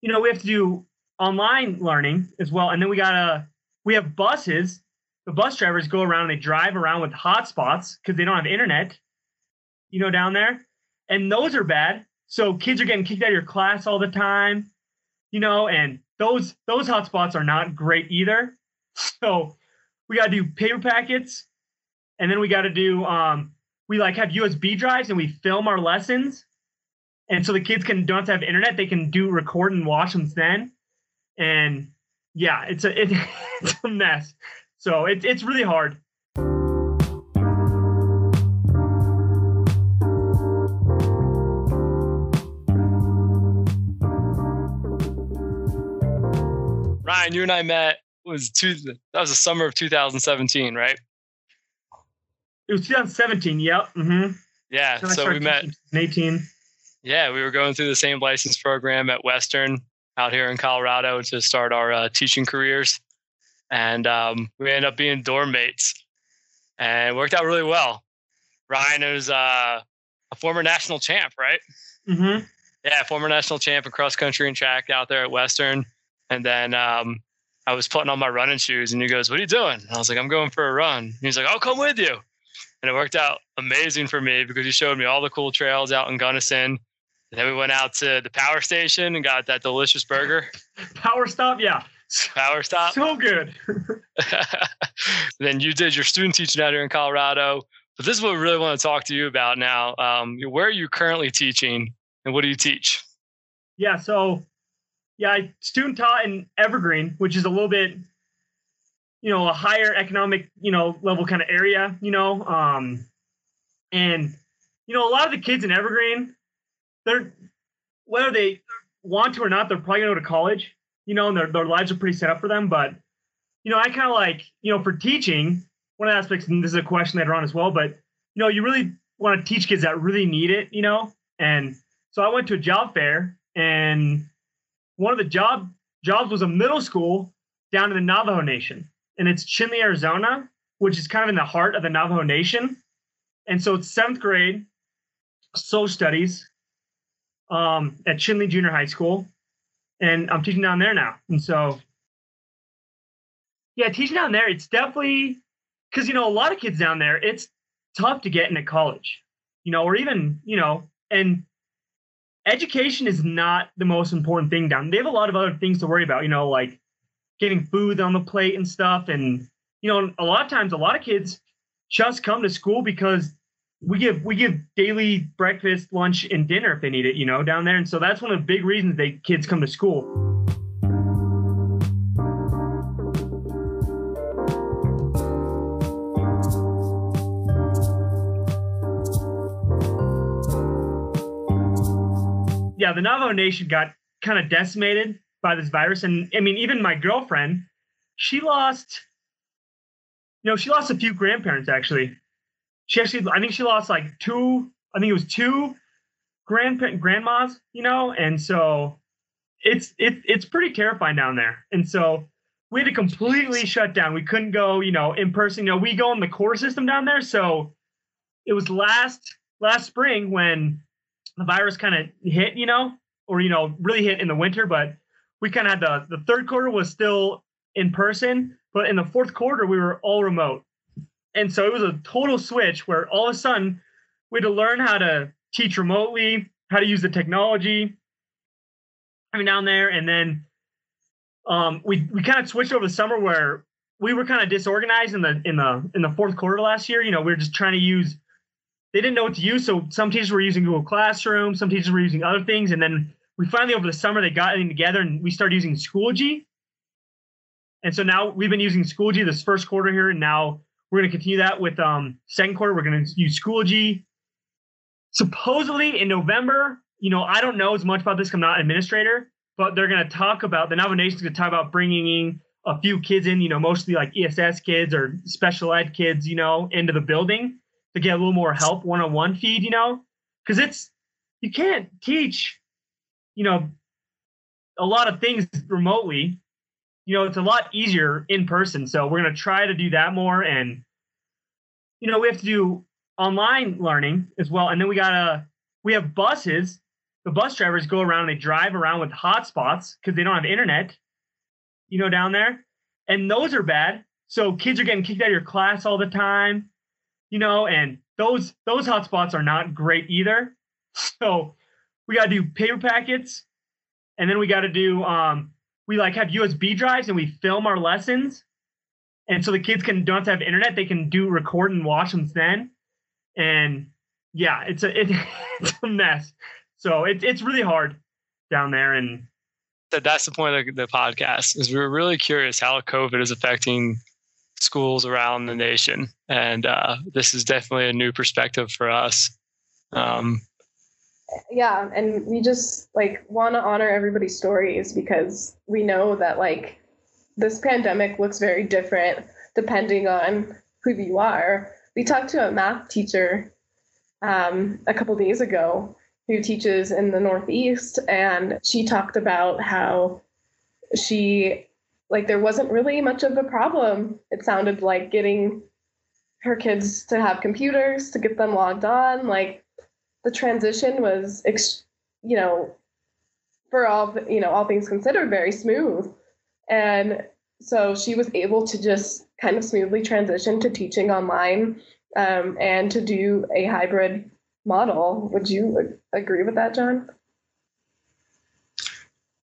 you know, we have to do online learning as well. And then we gotta we have buses. The bus drivers go around and they drive around with hotspots because they don't have internet, you know, down there. And those are bad. So kids are getting kicked out of your class all the time, you know, and those those hotspots are not great either. So we gotta do paper packets, and then we gotta do um we like have USB drives and we film our lessons. And so the kids can don't have to have internet, they can do record and watch them then. And yeah, it's a it, it's a mess. So it's it's really hard. Ryan, you and I met was two that was the summer of 2017, right? It was 2017. Yep. Mm-hmm. Yeah. So we met. 18. Yeah, we were going through the same license program at Western out here in Colorado to start our uh, teaching careers, and um, we ended up being dorm mates, and worked out really well. Ryan is uh, a former national champ, right? Mm-hmm. Yeah, former national champ in cross country and track out there at Western, and then um, I was putting on my running shoes, and he goes, "What are you doing?" And I was like, "I'm going for a run." And he's like, "I'll come with you." And it worked out amazing for me because he showed me all the cool trails out in Gunnison. And then we went out to the power station and got that delicious burger. Power stop, yeah. Power stop. So good. then you did your student teaching out here in Colorado. But this is what we really want to talk to you about now. Um, where are you currently teaching and what do you teach? Yeah, so yeah, I student taught in Evergreen, which is a little bit, you know, a higher economic, you know, level kind of area, you know. Um, and you know, a lot of the kids in Evergreen, they're whether they want to or not, they're probably gonna go to college, you know, and their their lives are pretty set up for them. But you know, I kind of like, you know, for teaching, one of the aspects, and this is a question later on as well, but you know, you really want to teach kids that really need it, you know. And so I went to a job fair and one of the job jobs was a middle school down in the Navajo Nation, and it's Chinle, Arizona, which is kind of in the heart of the Navajo Nation. And so it's seventh grade social studies um, at Chinle Junior High School, and I'm teaching down there now. And so, yeah, teaching down there, it's definitely because you know a lot of kids down there, it's tough to get into college, you know, or even you know, and education is not the most important thing down. They have a lot of other things to worry about, you know, like getting food on the plate and stuff. And you know, a lot of times, a lot of kids just come to school because we give we give daily breakfast, lunch, and dinner if they need it, you know, down there. And so that's one of the big reasons they kids come to school. yeah, the Navajo Nation got kind of decimated by this virus. And I mean, even my girlfriend, she lost, you know, she lost a few grandparents actually. She actually, I think she lost like two, I think it was two grandpa- grandmas, you know, and so it's it, it's pretty terrifying down there. And so we had to completely shut down. We couldn't go, you know, in person. You know, we go in the core system down there. So it was last last spring when the virus kind of hit, you know, or you know, really hit in the winter. But we kind of had the the third quarter was still in person, but in the fourth quarter we were all remote, and so it was a total switch where all of a sudden we had to learn how to teach remotely, how to use the technology. Mean, down there, and then um, we we kind of switched over the summer where we were kind of disorganized in the in the in the fourth quarter last year. You know, we were just trying to use they didn't know what to use. So some teachers were using Google Classroom, some teachers were using other things, and then we finally over the summer they got it together and we started using Schoology. And so now we've been using Schoology this first quarter here, and now we're going to continue that with um, second quarter. We're going to use Schoology. Supposedly in November, you know, I don't know as much about this. I'm not administrator, but they're going to talk about the Navajo Nation's going to talk about bringing in a few kids in, you know, mostly like ESS kids or special ed kids, you know, into the building to get a little more help one-on-one feed, you know, because it's you can't teach, you know, a lot of things remotely. You know, it's a lot easier in person. So we're gonna try to do that more, and you know, we have to do online learning as well, and then we gotta we have buses. The bus drivers go around, and they drive around with hotspots because they don't have internet, you know, down there. And those are bad. So kids are getting kicked out of your class all the time, you know, and those those hotspots are not great either. So we gotta do paper packets, and then we gotta do um we like have USB drives and we film our lessons. And so the kids can don't have internet, they can do record and watch them then. And yeah, it's a it, it's a mess. So it's it's really hard down there and that that's the point of the, the podcast is we are really curious how COVID is affecting schools around the nation, and uh, this is definitely a new perspective for us. Um, yeah, and we just like want to honor everybody's stories because we know that like this pandemic looks very different depending on who you are. We talked to a math teacher um, a couple days ago who teaches in the Northeast, and she talked about how she like there wasn't really much of a problem. It sounded like getting her kids to have computers to get them logged on. Like the transition was, ex- you know, for all you know, all things considered, very smooth. And so she was able to just kind of smoothly transition to teaching online um, and to do a hybrid model. Would you agree with that, John?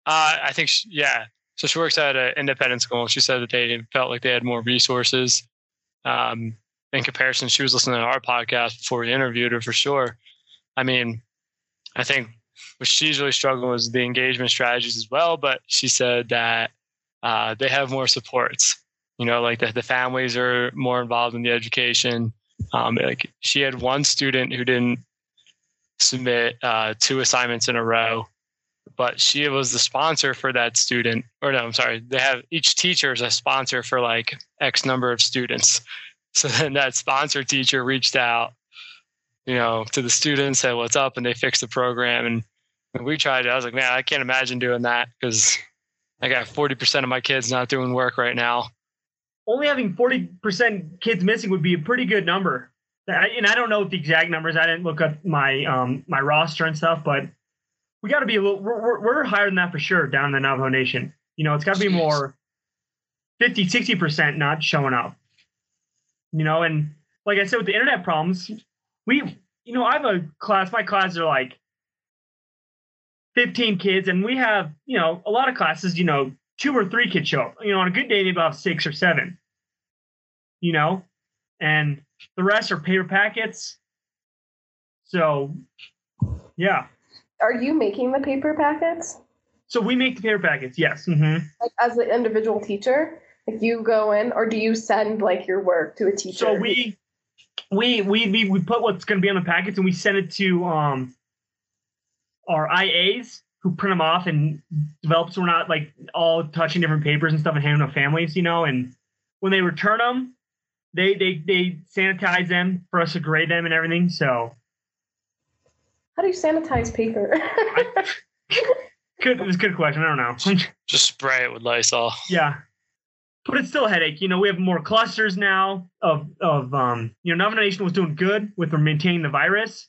Uh, I think, she, yeah. So she works at an independent school. She said that they felt like they had more resources. Um, in comparison, she was listening to our podcast before we interviewed her for sure. I mean, I think what she's really struggling with was the engagement strategies as well. But she said that uh, they have more supports. You know, like the, the families are more involved in the education. Um, like she had one student who didn't submit uh, two assignments in a row, but she was the sponsor for that student. Or no, I'm sorry, they have each teacher is a sponsor for like X number of students. So then that sponsor teacher reached out, you know, to the students, said what's up, and they fixed the program. And when we tried it, I was like, man, I can't imagine doing that because I got 40% of my kids not doing work right now. Only having 40% kids missing would be a pretty good number. And I don't know the exact numbers. I didn't look up my um, my roster and stuff, but we got to be a little. We're, we're, higher than that for sure down in the Navajo Nation. You know, it's got to be more 50, 60 percent not showing up. You know, and like I said with the internet problems, we, you know, I have a class. My classes are like 15 kids, and we have, you know, a lot of classes. You know, two or three kids show up. You know, on a good day, maybe have six or seven. You know, and the rest are paper packets. So, yeah. Are you making the paper packets? So we make the paper packets, yes. Mm-hmm. Like as an individual teacher, if you go in, or do you send like your work to a teacher? So we we we we, we put what's going to be on the packets and we send it to um our IAs who print them off and develop. So we're not like all touching different papers and stuff and handing them to families, you know. And when they return them, they they they sanitize them for us to grade them and everything. So how do you sanitize paper? I, good, it's a good question. I don't know. Just spray it with Lysol. Yeah, but it's still a headache. You know, we have more clusters now of of um. You know, Navajo Nation was doing good with maintaining the virus,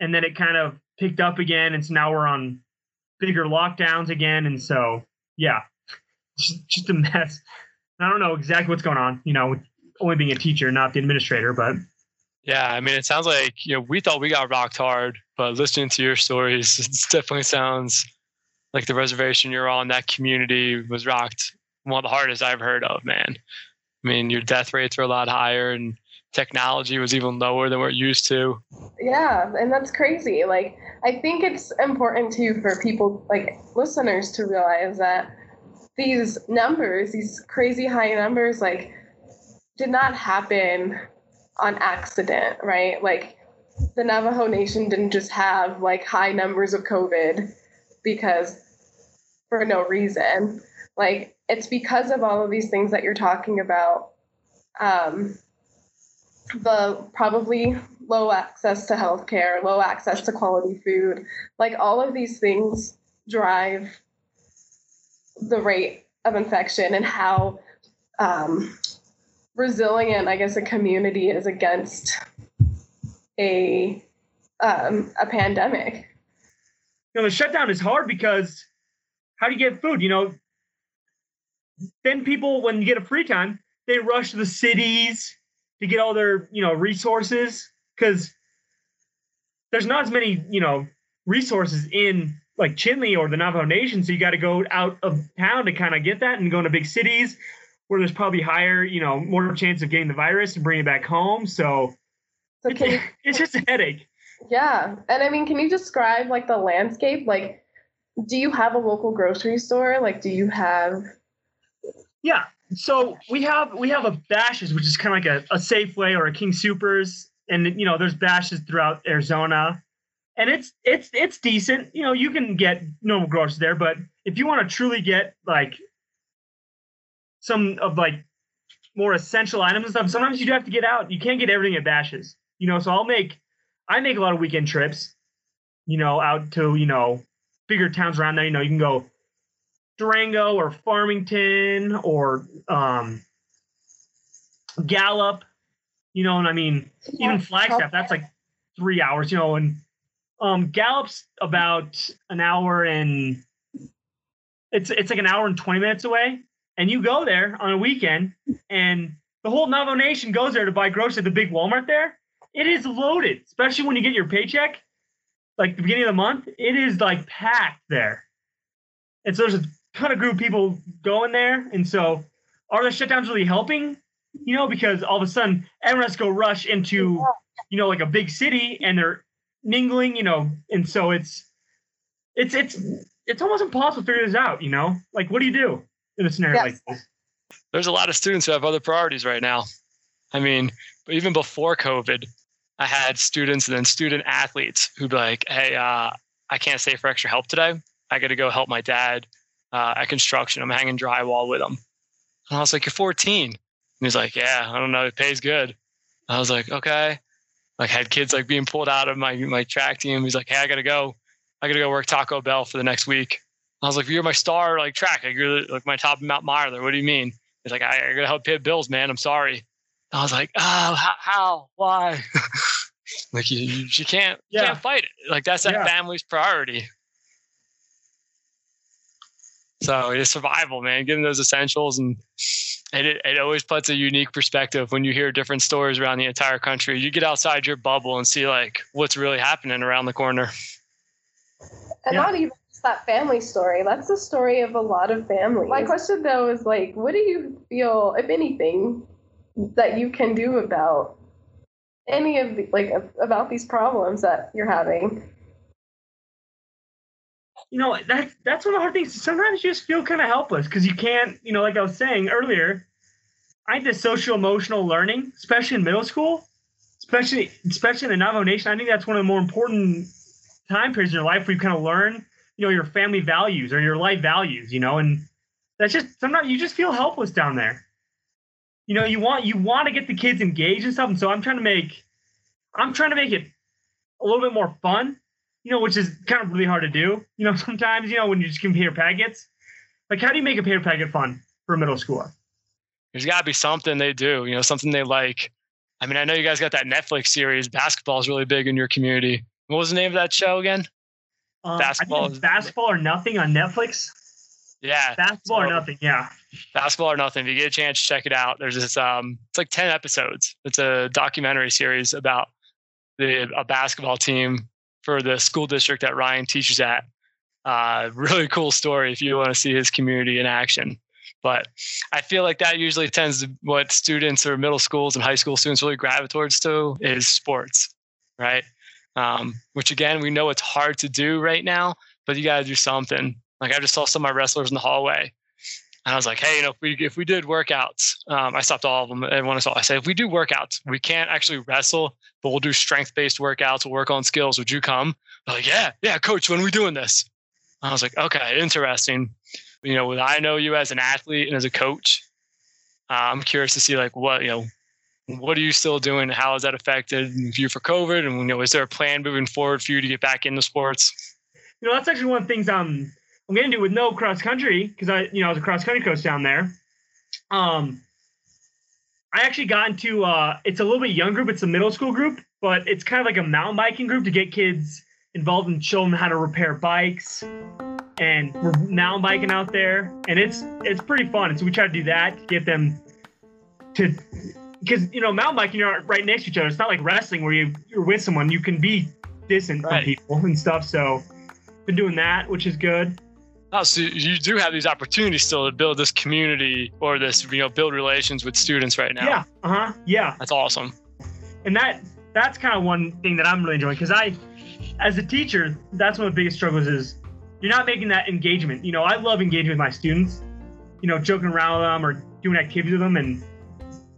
and then it kind of picked up again, and so now we're on bigger lockdowns again, and so yeah, just, just a mess. I don't know exactly what's going on. You know, only being a teacher, not the administrator, but yeah, I mean, it sounds like you know we thought we got rocked hard, but listening to your stories, it definitely sounds like the reservation you're on, that community was rocked one of the hardest I've heard of, man. I mean, your death rates were a lot higher, and technology was even lower than we're used to. Yeah, and that's crazy. Like, I think it's important too for people, like listeners, to realize that these numbers, these crazy high numbers, like did not happen on accident, right? Like the Navajo Nation didn't just have like high numbers of COVID because for no reason. Like it's because of all of these things that you're talking about. Um, the probably low access to healthcare, low access to quality food, like all of these things drive the rate of infection and how um, resilient, I guess, a community is against a um, a pandemic. you know, the shutdown is hard because how do you get food? You know, then people, when you get a free time, they rush the cities to get all their, you know, resources because there's not as many, you know, resources in like Chinle or the Navajo Nation. So you got to go out of town to kind of get that and go into big cities where there's probably higher, you know, more chance of getting the virus and bringing it back home. So, So it's, you, it's just a headache. yeah, and I mean, can you describe like the landscape? Like, do you have a local grocery store? Like, do you have? Yeah. So we have we have a Bashas', which is kind of like a, a Safeway or a King Supers, and you know there's Bashas' throughout Arizona, and it's it's it's decent. You know you can get normal groceries there, but if you want to truly get like some of like more essential items and stuff, sometimes you do have to get out. You can't get everything at Bashas'. You know, so I'll make I make a lot of weekend trips. You know, out to you know bigger towns around there. You know, you can go Durango or Farmington or um, Gallup, you know, and I mean, even Flagstaff, that's like three hours, you know, and um, Gallup's about an hour and it's it's like an hour and 20 minutes away. And you go there on a weekend and the whole Navajo Nation goes there to buy groceries at the big Walmart there. It is loaded, especially when you get your paycheck, like the beginning of the month. It is like packed there. And so there's a ton of group of people going there. And so are the shutdowns really helping? You know, because all of a sudden everyone go rush into, you know, like a big city and they're mingling, you know, and so it's it's it's it's almost impossible to figure this out, you know? Like what do you do in a scenario Yes. like this? There's a lot of students who have other priorities right now. I mean, even before COVID, I had students and then student athletes who'd be like, "Hey, uh, I can't stay for extra help today. I got to go help my dad uh, at construction. I'm hanging drywall with him." And I was like, "You're 14." And he's like, "Yeah, I don't know. It pays good." I was like, "Okay." Like had kids like being pulled out of my my track team. He's like, "Hey, I got to go. I got to go work Taco Bell for the next week." I was like, "You're my star, like track. Like, you're like my top Mount Miler. What do you mean?" He's like, "I, I got to help pay bills, man. I'm sorry." I was like, "Oh, how? how? Why?" like you, you, you can't you Yeah. can't fight it. Like that's that Yeah. family's priority. So it's survival, man. Getting those essentials, and and it, it always puts a unique perspective when you hear different stories around the entire country. You get outside your bubble and see like what's really happening around the corner. And Yeah. not even just that family story. That's the story of a lot of families. My question though is like, what do you feel, if anything, that you can do about any of the, like about these problems that you're having? You know that's that's one of the hard things. Sometimes you just feel kind of helpless because you can't you know like i was saying earlier i did social emotional learning especially in middle school especially especially in the navajo nation. I think that's one of the more important time periods in your life where you kind of learn you know your family values or your life values you know and that's just sometimes you just feel helpless down there. You know you want you want to get the kids engaged and stuff and so i'm trying to make i'm trying to make it a little bit more fun you know, which is kind of really hard to do. You know, sometimes, you know, when you just compare packets. Like, how do you make a paper packet fun for a middle schooler? There's got to be something they do, you know, something they like. I mean, I know you guys got that Netflix series. Basketball is really big in your community. What was the name of that show again? Um, Basketball I think basketball or nothing on Netflix. Yeah, Basketball or nothing, yeah. basketball or nothing. If you get a chance, check it out. There's this um, it's like ten episodes. It's a documentary series about the a basketball team for the school district that Ryan teaches at. Uh, really cool story if you want to see his community in action. But I feel like that usually tends to what students or middle schools and high school students really gravitate towards to is sports, right? Um, which again, we know it's hard to do right now, but you got to do something. Like I just saw some of my wrestlers in the hallway and I was like, hey, you know, if we if we did workouts, um, I stopped all of them. Everyone I saw, I said, if we do workouts, we can't actually wrestle, but we'll do strength based workouts. We'll work on skills. Would you come? They're like, yeah, yeah, coach. When are we doing this? I was like, okay, interesting. You know, I know you as an athlete and as a coach. Uh, I'm curious to see like what you know. What are you still doing? How has that affected you for COVID? And you know, is there a plan moving forward for you to get back into sports? You know, that's actually one of the things I'm I'm gonna do with no cross country because I, you know, I was a cross country coach down there. Um, I actually got into uh, it's a little bit young group. It's a middle school group, but it's kind of like a mountain biking group to get kids involved in showing them how to repair bikes and we're mountain biking out there and it's it's pretty fun and so we try to do that to get them to because you know mountain biking you're right next to each other it's not like wrestling where you, you're with someone you can be distant Right. from people and stuff so been doing that which is good Oh, so you do have these opportunities still to build this community or this, you know, build relations with students right now. yeah uh-huh yeah That's awesome. and that that's kind of one thing that I'm really enjoying because I, as a teacher, that's one of the biggest struggles is you're not making that engagement. You know, I love engaging with my students, you know, joking around with them or doing activities with them, and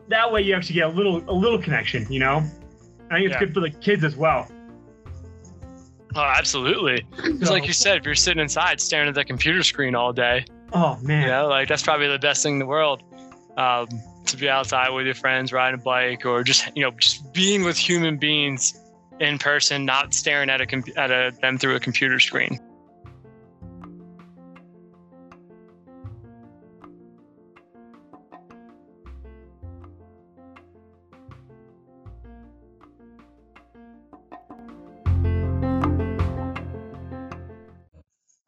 that way you actually get a little a little connection. You know, I think it's Yeah. good for the kids as well. Oh, absolutely. It's So- like you said, if you're sitting inside staring at that computer screen all day, Oh man, you know, like that's probably the best thing in the world. Um, to be outside with your friends, riding a bike, or just you know, just being with human beings in person, not staring at a com- at a them through a computer screen.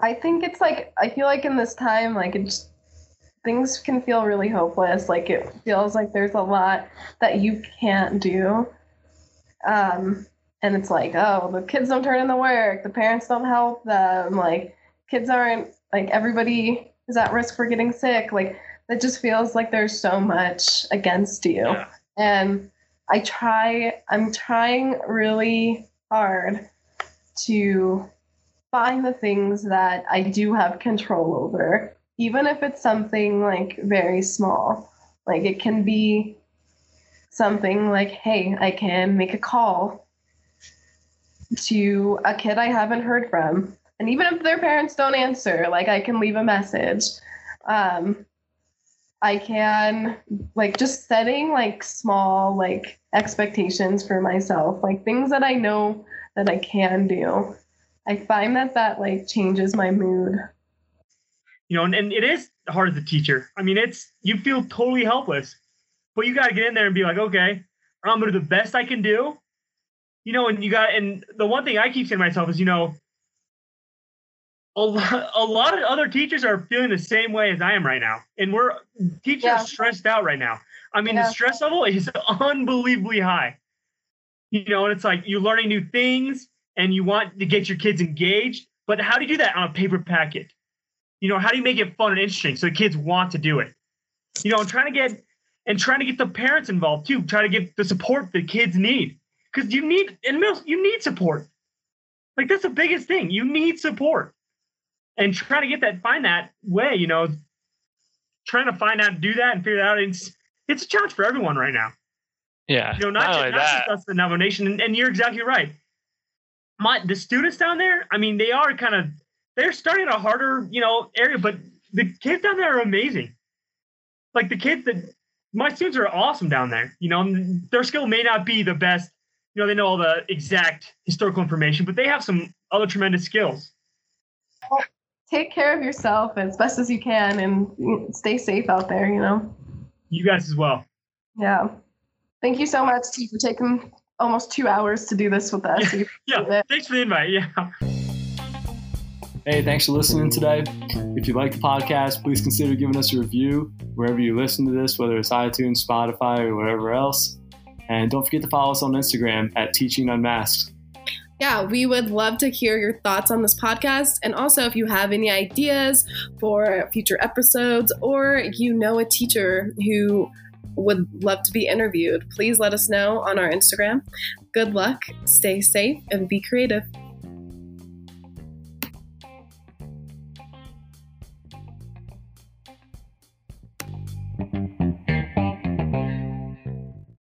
I think it's like I feel like in this time, like it just things can feel really hopeless. Like it feels like there's a lot that you can't do. Um, and it's like, oh, the kids don't turn in the work, the parents don't help them, like kids aren't like everybody is at risk for getting sick. Like it just feels like there's so much against you. Yeah. And I try I'm trying really hard to find the things that I do have control over, even if it's something like very small. Like it can be something like, hey, I can make a call to a kid I haven't heard from. And even if their parents don't answer, like I can leave a message. Um, I can like just setting like small like expectations for myself, like things that I know that I can do. I find that that like changes my mood. you know, and, and it is hard as a teacher. I mean, it's you feel totally helpless, but you got to get in there and be like, okay, I'm gonna do the best I can do, you know. And you got, and the one thing I keep saying to myself is, you know, a lot, a lot of other teachers are feeling the same way as I am right now, and we're teachers Yeah. stressed out right now. I mean, Yeah. the stress level is unbelievably high. You know, and it's like you're learning new things and you want to get your kids engaged, but how do you do that on a paper packet? You know, how do you make it fun and interesting so the kids want to do it? You know, I'm trying to get and trying to get the parents involved too. Try to get the support the kids need because you need in middle you need support. Like that's the biggest thing. You need support, and trying to get that find that way. You know, trying to find out do that and figure that out. It's it's a challenge for everyone right now. Yeah. You know, not, not just, not just us, the Navajo Nation, and, and you're exactly right. My the students down there, I mean, they are kind of they're starting a harder, you know, area, but the kids down there are amazing. Like the kids that my students are awesome down there. You know, their skill may not be the best. You know, they know all the exact historical information, but they have some other tremendous skills. Take care of yourself as best as you can and stay safe out there, you know? You guys as well. Yeah. Thank you so much T, for taking almost two hours to do this with us. We Yeah, thanks for the invite. Yeah. Hey, thanks for listening today. If you like the podcast, please consider giving us a review wherever you listen to this, whether it's iTunes, Spotify, or wherever else. And don't forget to follow us on Instagram at Teaching Unmasked. Yeah, we would love to hear your thoughts on this podcast. And also, if you have any ideas for future episodes or you know a teacher who would love to be interviewed, please let us know on our Instagram. Good luck, stay safe, and be creative.